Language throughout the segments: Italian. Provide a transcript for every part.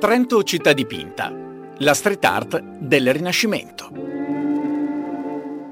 Trento città dipinta, la street art del Rinascimento.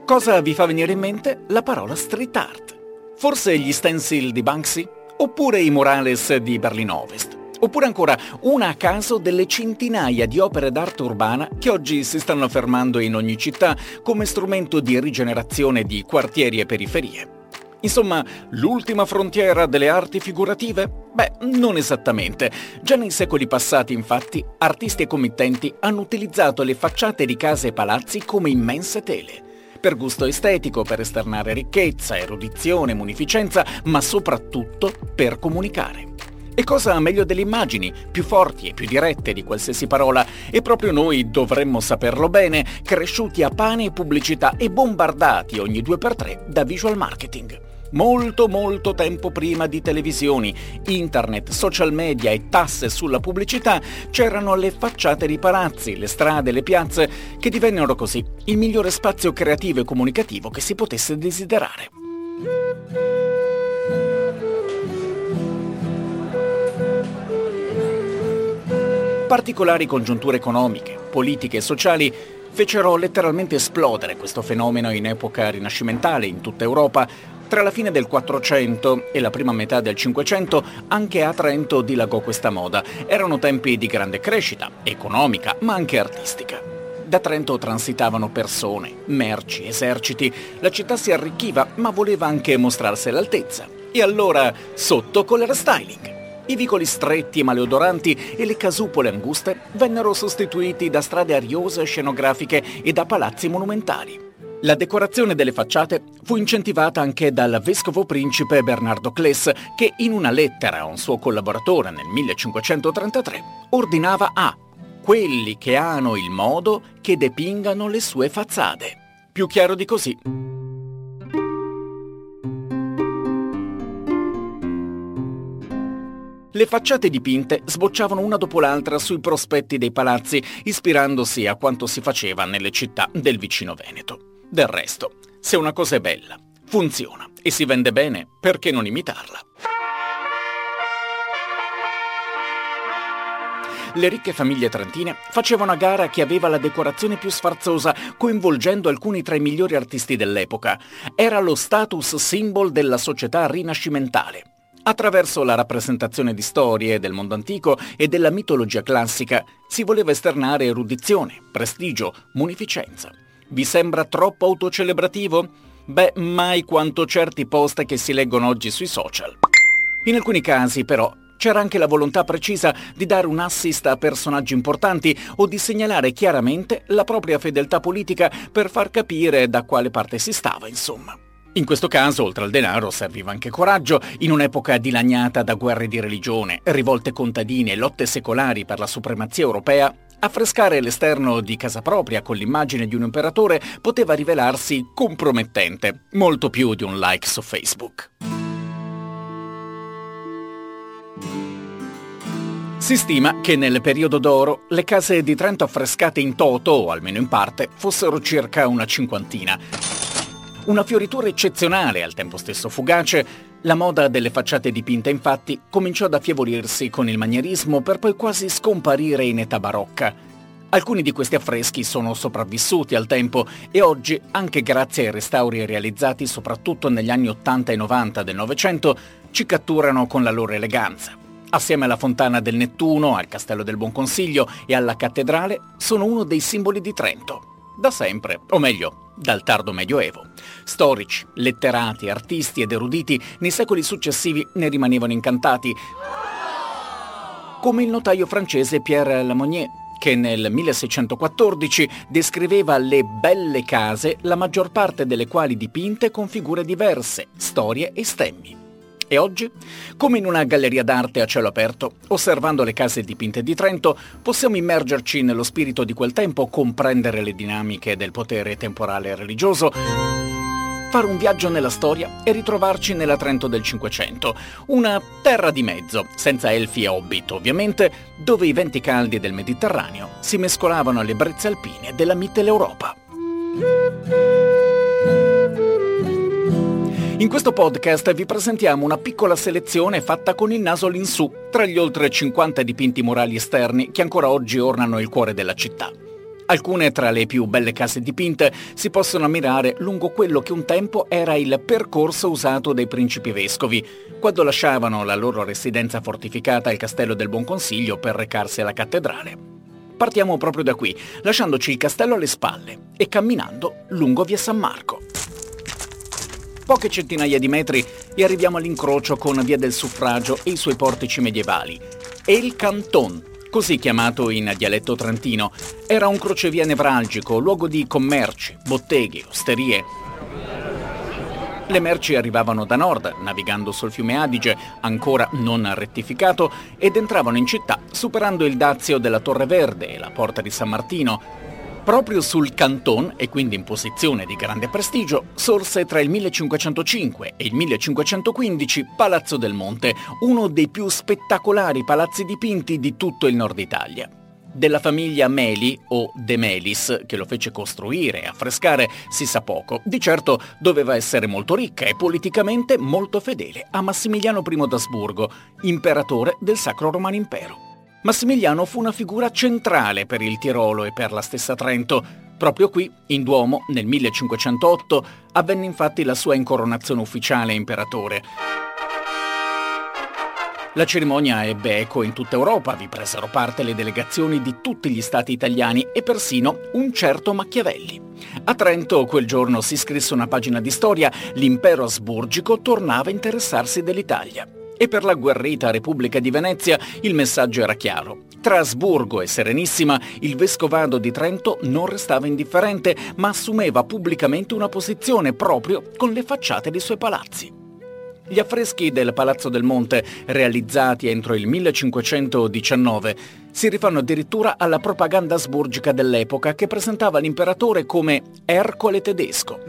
Cosa vi fa venire in mente la parola street art? Forse gli stencil di Banksy? Oppure i murales di Berlino Ovest? Oppure ancora una a caso delle centinaia di opere d'arte urbana che oggi si stanno fermando in ogni città come strumento di rigenerazione di quartieri e periferie. Insomma, l'ultima frontiera delle arti figurative? Beh, non esattamente. Già nei secoli passati, infatti, artisti e committenti hanno utilizzato le facciate di case e palazzi come immense tele. Per gusto estetico, per esternare ricchezza, erudizione, munificenza, ma soprattutto per comunicare. E cosa meglio delle immagini, più forti e più dirette di qualsiasi parola, e proprio noi dovremmo saperlo bene, cresciuti a pane e pubblicità e bombardati ogni due per tre da visual marketing. Molto molto tempo prima di televisioni, internet, social media e tasse sulla pubblicità c'erano le facciate di palazzi, le strade, le piazze, che divennero così il migliore spazio creativo e comunicativo che si potesse desiderare. Particolari congiunture economiche, politiche e sociali fecero letteralmente esplodere questo fenomeno in epoca rinascimentale in tutta Europa, tra la fine del 400 e la prima metà del 500 anche a Trento dilagò questa moda. Erano tempi di grande crescita, economica ma anche artistica. Da Trento transitavano persone, merci, eserciti. La città si arricchiva ma voleva anche mostrarsi all'altezza. E allora, sotto con styling. I vicoli stretti e maleodoranti e le casupole anguste vennero sostituiti da strade ariose e scenografiche e da palazzi monumentali. La decorazione delle facciate fu incentivata anche dal vescovo principe Bernardo Claes, che in una lettera a un suo collaboratore nel 1533 ordinava a quelli che hanno il modo che depingano le sue fazzade. Più chiaro di così. Le facciate dipinte sbocciavano una dopo l'altra sui prospetti dei palazzi, ispirandosi a quanto si faceva nelle città del vicino Veneto. Del resto, se una cosa è bella, funziona e si vende bene, perché non imitarla? Le ricche famiglie trentine facevano a gara chi aveva la decorazione più sfarzosa, coinvolgendo alcuni tra i migliori artisti dell'epoca. Era lo status symbol della società rinascimentale. Attraverso la rappresentazione di storie del mondo antico e della mitologia classica si voleva esternare erudizione, prestigio, munificenza. Vi sembra troppo autocelebrativo? Beh, mai quanto certi post che si leggono oggi sui social. In alcuni casi, però, c'era anche la volontà precisa di dare un assist a personaggi importanti o di segnalare chiaramente la propria fedeltà politica per far capire da quale parte si stava, insomma. In questo caso, oltre al denaro, serviva anche coraggio, in un'epoca dilaniata da guerre di religione, rivolte contadine e lotte secolari per la supremazia europea, Affrescare l'esterno di casa propria con l'immagine di un imperatore poteva rivelarsi compromettente, molto più di un like su Facebook. Si stima che nel periodo d'oro le case di Trento affrescate in toto, o almeno in parte, fossero circa una cinquantina. Una fioritura eccezionale, al tempo stesso fugace, la moda delle facciate dipinte infatti cominciò ad affievolirsi con il manierismo per poi quasi scomparire in età barocca. Alcuni di questi affreschi sono sopravvissuti al tempo e oggi, anche grazie ai restauri realizzati soprattutto negli anni 80 e 90 del Novecento, ci catturano con la loro eleganza. Assieme alla fontana del Nettuno, al Castello del Buon Consiglio e alla cattedrale, sono uno dei simboli di Trento da sempre, o meglio, dal tardo Medioevo. Storici, letterati, artisti ed eruditi nei secoli successivi ne rimanevano incantati, come il notaio francese Pierre Lamonnier, che nel 1614 descriveva le belle case, la maggior parte delle quali dipinte con figure diverse, storie e stemmi. E oggi, come in una galleria d'arte a cielo aperto, osservando le case dipinte di Trento, possiamo immergerci nello spirito di quel tempo, comprendere le dinamiche del potere temporale e religioso, fare un viaggio nella storia e ritrovarci nella Trento del Cinquecento, una terra di mezzo, senza elfi e hobbit ovviamente, dove i venti caldi del Mediterraneo si mescolavano alle brezze alpine della Mitteleuropa. In questo podcast vi presentiamo una piccola selezione fatta con il naso all'insù tra gli oltre 50 dipinti murali esterni che ancora oggi ornano il cuore della città. Alcune tra le più belle case dipinte si possono ammirare lungo quello che un tempo era il percorso usato dai principi vescovi, quando lasciavano la loro residenza fortificata al Castello del Buon Consiglio per recarsi alla cattedrale. Partiamo proprio da qui, lasciandoci il castello alle spalle e camminando lungo via San Marco. Poche centinaia di metri e arriviamo all'incrocio con via del Suffragio e i suoi portici medievali. E il Canton, così chiamato in dialetto trentino, era un crocevia nevralgico, luogo di commerci, botteghe, osterie. Le merci arrivavano da nord, navigando sul fiume Adige, ancora non rettificato, ed entravano in città superando il dazio della Torre Verde e la Porta di San Martino, Proprio sul Canton, e quindi in posizione di grande prestigio, sorse tra il 1505 e il 1515 Palazzo del Monte, uno dei più spettacolari palazzi dipinti di tutto il nord Italia. Della famiglia Meli o De Melis, che lo fece costruire e affrescare, si sa poco. Di certo doveva essere molto ricca e politicamente molto fedele a Massimiliano I d'Asburgo, imperatore del Sacro Romano Impero. Massimiliano fu una figura centrale per il Tirolo e per la stessa Trento. Proprio qui, in Duomo, nel 1508, avvenne infatti la sua incoronazione ufficiale imperatore. La cerimonia ebbe eco in tutta Europa, vi presero parte le delegazioni di tutti gli stati italiani e persino un certo Machiavelli. A Trento quel giorno si scrisse una pagina di storia, l'impero asburgico tornava a interessarsi dell'Italia. E per la guerrita Repubblica di Venezia il messaggio era chiaro. Tra Asburgo e Serenissima, il vescovado di Trento non restava indifferente, ma assumeva pubblicamente una posizione proprio con le facciate dei suoi palazzi. Gli affreschi del Palazzo del Monte, realizzati entro il 1519, si rifanno addirittura alla propaganda asburgica dell'epoca che presentava l'imperatore come Ercole tedesco.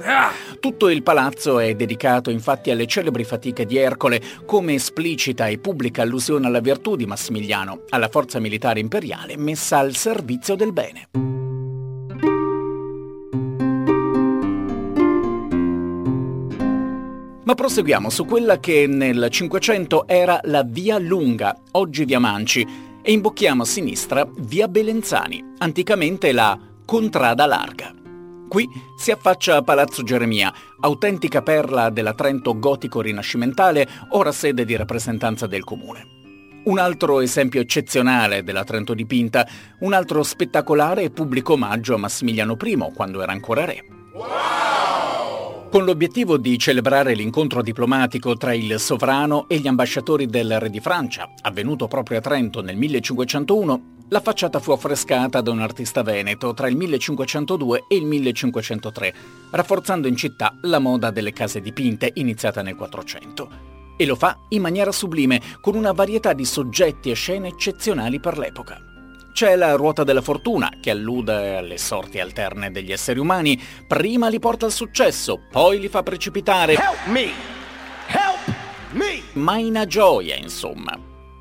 Tutto il palazzo è dedicato infatti alle celebri fatiche di Ercole come esplicita e pubblica allusione alla virtù di Massimiliano, alla forza militare imperiale messa al servizio del bene. Ma proseguiamo su quella che nel Cinquecento era la Via Lunga, oggi Via Manci, e imbocchiamo a sinistra Via Belenzani, anticamente la Contrada Larga. Qui si affaccia Palazzo Geremia, autentica perla della Trento gotico-rinascimentale, ora sede di rappresentanza del comune. Un altro esempio eccezionale della Trento dipinta, un altro spettacolare pubblico omaggio a Massimiliano I quando era ancora re. Wow! Con l'obiettivo di celebrare l'incontro diplomatico tra il sovrano e gli ambasciatori del re di Francia, avvenuto proprio a Trento nel 1501, la facciata fu affrescata da un artista veneto tra il 1502 e il 1503, rafforzando in città la moda delle case dipinte iniziata nel 400. E lo fa in maniera sublime, con una varietà di soggetti e scene eccezionali per l'epoca. C'è la ruota della fortuna, che allude alle sorti alterne degli esseri umani. Prima li porta al successo, poi li fa precipitare. Help me! Help me! Ma in gioia, insomma.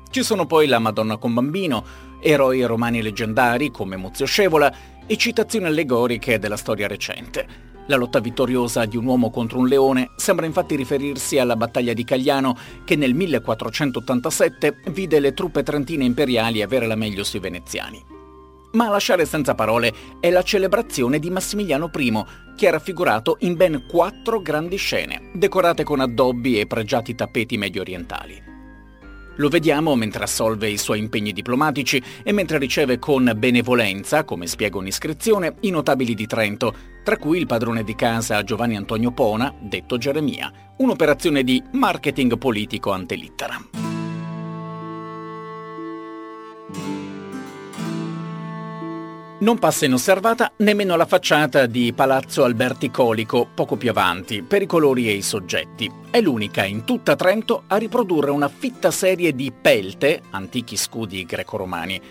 Ci sono poi la Madonna con bambino, eroi romani leggendari come Muzio Scevola e citazioni allegoriche della storia recente. La lotta vittoriosa di un uomo contro un leone sembra infatti riferirsi alla battaglia di Cagliano che nel 1487 vide le truppe trentine imperiali avere la meglio sui veneziani. Ma a lasciare senza parole è la celebrazione di Massimiliano I, che è raffigurato in ben quattro grandi scene, decorate con addobbi e pregiati tappeti medio orientali. Lo vediamo mentre assolve i suoi impegni diplomatici e mentre riceve con benevolenza, come spiega un'iscrizione, i notabili di Trento, tra cui il padrone di casa Giovanni Antonio Pona, detto Geremia, un'operazione di marketing politico ante Non passa inosservata nemmeno la facciata di Palazzo Alberti Colico, poco più avanti, per i colori e i soggetti. È l'unica in tutta Trento a riprodurre una fitta serie di pelte, antichi scudi greco-romani,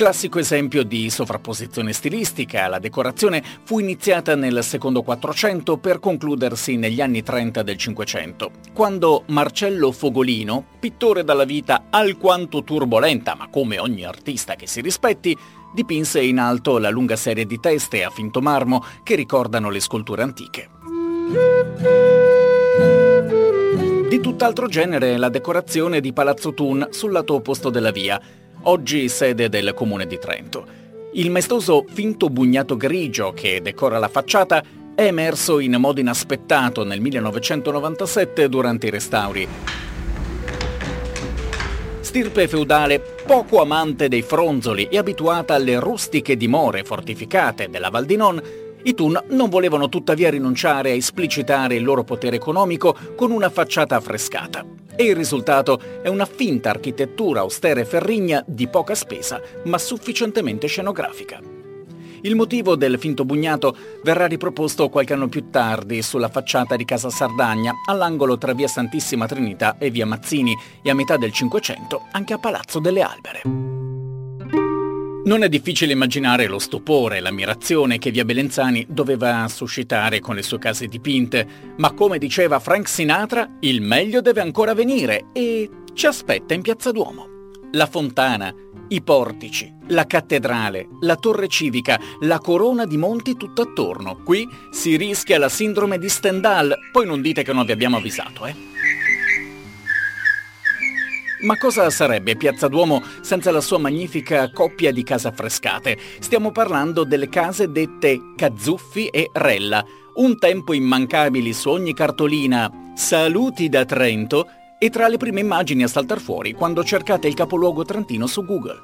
Classico esempio di sovrapposizione stilistica, la decorazione fu iniziata nel secondo Quattrocento per concludersi negli anni 30 del Cinquecento, quando Marcello Fogolino, pittore dalla vita alquanto turbolenta, ma come ogni artista che si rispetti, dipinse in alto la lunga serie di teste a finto marmo che ricordano le sculture antiche. Di tutt'altro genere è la decorazione di Palazzo Thun sul lato opposto della via, oggi sede del comune di Trento. Il maestoso finto bugnato grigio che decora la facciata è emerso in modo inaspettato nel 1997 durante i restauri. Stirpe feudale poco amante dei fronzoli e abituata alle rustiche dimore fortificate della Val di Non, i Thun non volevano tuttavia rinunciare a esplicitare il loro potere economico con una facciata affrescata. E il risultato è una finta architettura austera e ferrigna di poca spesa, ma sufficientemente scenografica. Il motivo del finto bugnato verrà riproposto qualche anno più tardi sulla facciata di Casa Sardagna, all'angolo tra via Santissima Trinità e via Mazzini, e a metà del Cinquecento anche a Palazzo delle Albere. Non è difficile immaginare lo stupore e l'ammirazione che via Belenzani doveva suscitare con le sue case dipinte, ma come diceva Frank Sinatra, il meglio deve ancora venire e ci aspetta in Piazza Duomo. La fontana, i portici, la cattedrale, la torre civica, la corona di monti tutto attorno. Qui si rischia la sindrome di Stendhal, poi non dite che non vi abbiamo avvisato, eh. Ma cosa sarebbe Piazza Duomo senza la sua magnifica coppia di case affrescate? Stiamo parlando delle case dette Cazzuffi e Rella, un tempo immancabili su ogni cartolina Saluti da Trento e tra le prime immagini a saltar fuori quando cercate il capoluogo trentino su Google.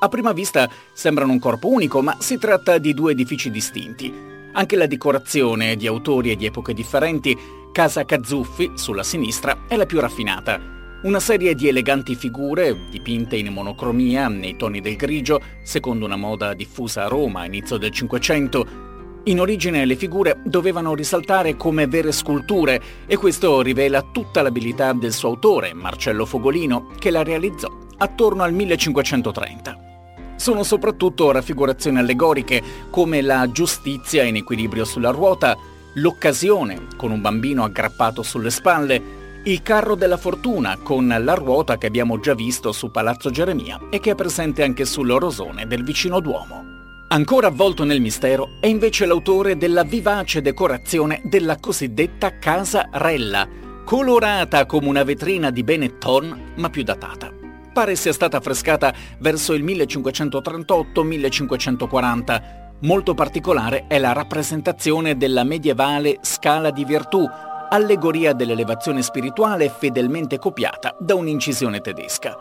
A prima vista sembrano un corpo unico, ma si tratta di due edifici distinti. Anche la decorazione di autori e di epoche differenti, Casa Cazzuffi, sulla sinistra, è la più raffinata. Una serie di eleganti figure, dipinte in monocromia, nei toni del grigio, secondo una moda diffusa a Roma a inizio del Cinquecento, in origine le figure dovevano risaltare come vere sculture e questo rivela tutta l'abilità del suo autore, Marcello Fogolino, che la realizzò attorno al 1530. Sono soprattutto raffigurazioni allegoriche come la giustizia in equilibrio sulla ruota, l'occasione con un bambino aggrappato sulle spalle, il carro della fortuna con la ruota che abbiamo già visto su Palazzo Geremia e che è presente anche sull'orosone del vicino Duomo. Ancora avvolto nel mistero è invece l'autore della vivace decorazione della cosiddetta Casa Rella, colorata come una vetrina di Benetton, ma più datata. Pare sia stata affrescata verso il 1538-1540. Molto particolare è la rappresentazione della medievale Scala di Virtù, allegoria dell'elevazione spirituale fedelmente copiata da un'incisione tedesca.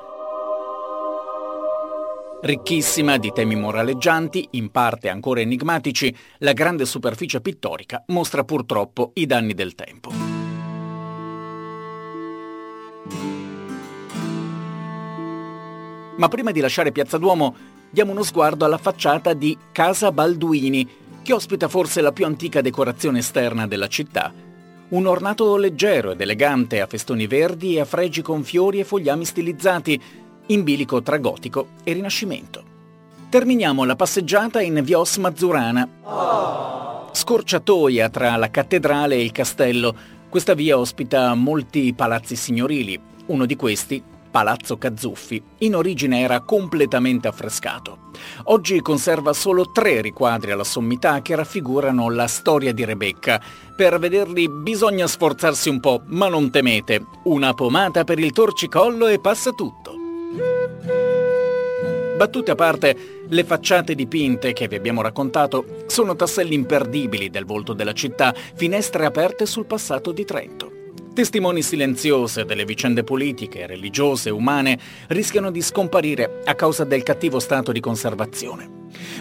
Ricchissima di temi moraleggianti, in parte ancora enigmatici, la grande superficie pittorica mostra purtroppo i danni del tempo. Ma prima di lasciare Piazza Duomo, diamo uno sguardo alla facciata di Casa Balduini, che ospita forse la più antica decorazione esterna della città. Un ornato leggero ed elegante a festoni verdi e a fregi con fiori e fogliami stilizzati, in bilico tra gotico e rinascimento. Terminiamo la passeggiata in via Os Mazzurana. Scorciatoia tra la cattedrale e il castello. Questa via ospita molti palazzi signorili. Uno di questi, Palazzo Cazzuffi, in origine era completamente affrescato. Oggi conserva solo tre riquadri alla sommità che raffigurano la storia di Rebecca. Per vederli bisogna sforzarsi un po', ma non temete. Una pomata per il torcicollo e passa tutto. Battute a parte, le facciate dipinte che vi abbiamo raccontato sono tasselli imperdibili del volto della città, finestre aperte sul passato di Trento. Testimoni silenziose delle vicende politiche, religiose, umane rischiano di scomparire a causa del cattivo stato di conservazione.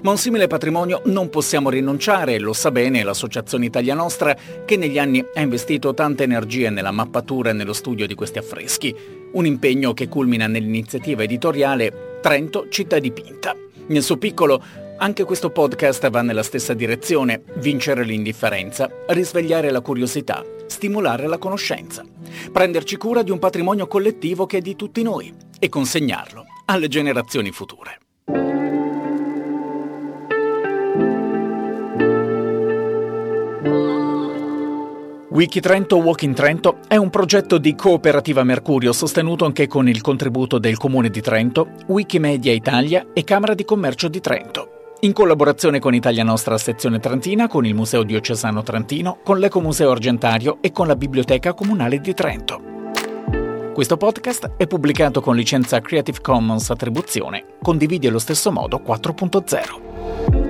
Ma un simile patrimonio non possiamo rinunciare, lo sa bene l'Associazione Italia Nostra, che negli anni ha investito tante energie nella mappatura e nello studio di questi affreschi. Un impegno che culmina nell'iniziativa editoriale Trento città dipinta. Nel suo piccolo, anche questo podcast va nella stessa direzione, vincere l'indifferenza, risvegliare la curiosità, stimolare la conoscenza, prenderci cura di un patrimonio collettivo che è di tutti noi e consegnarlo alle generazioni future. Wikitrento Walk in Trento è un progetto di Cooperativa Mercurio sostenuto anche con il contributo del Comune di Trento, Wikimedia Italia e Camera di Commercio di Trento. In collaborazione con Italia Nostra Sezione Trentina, con il Museo Diocesano Trentino, con l'Ecomuseo Argentario e con la Biblioteca Comunale di Trento. Questo podcast è pubblicato con licenza Creative Commons Attribuzione, condividi allo stesso modo 4.0.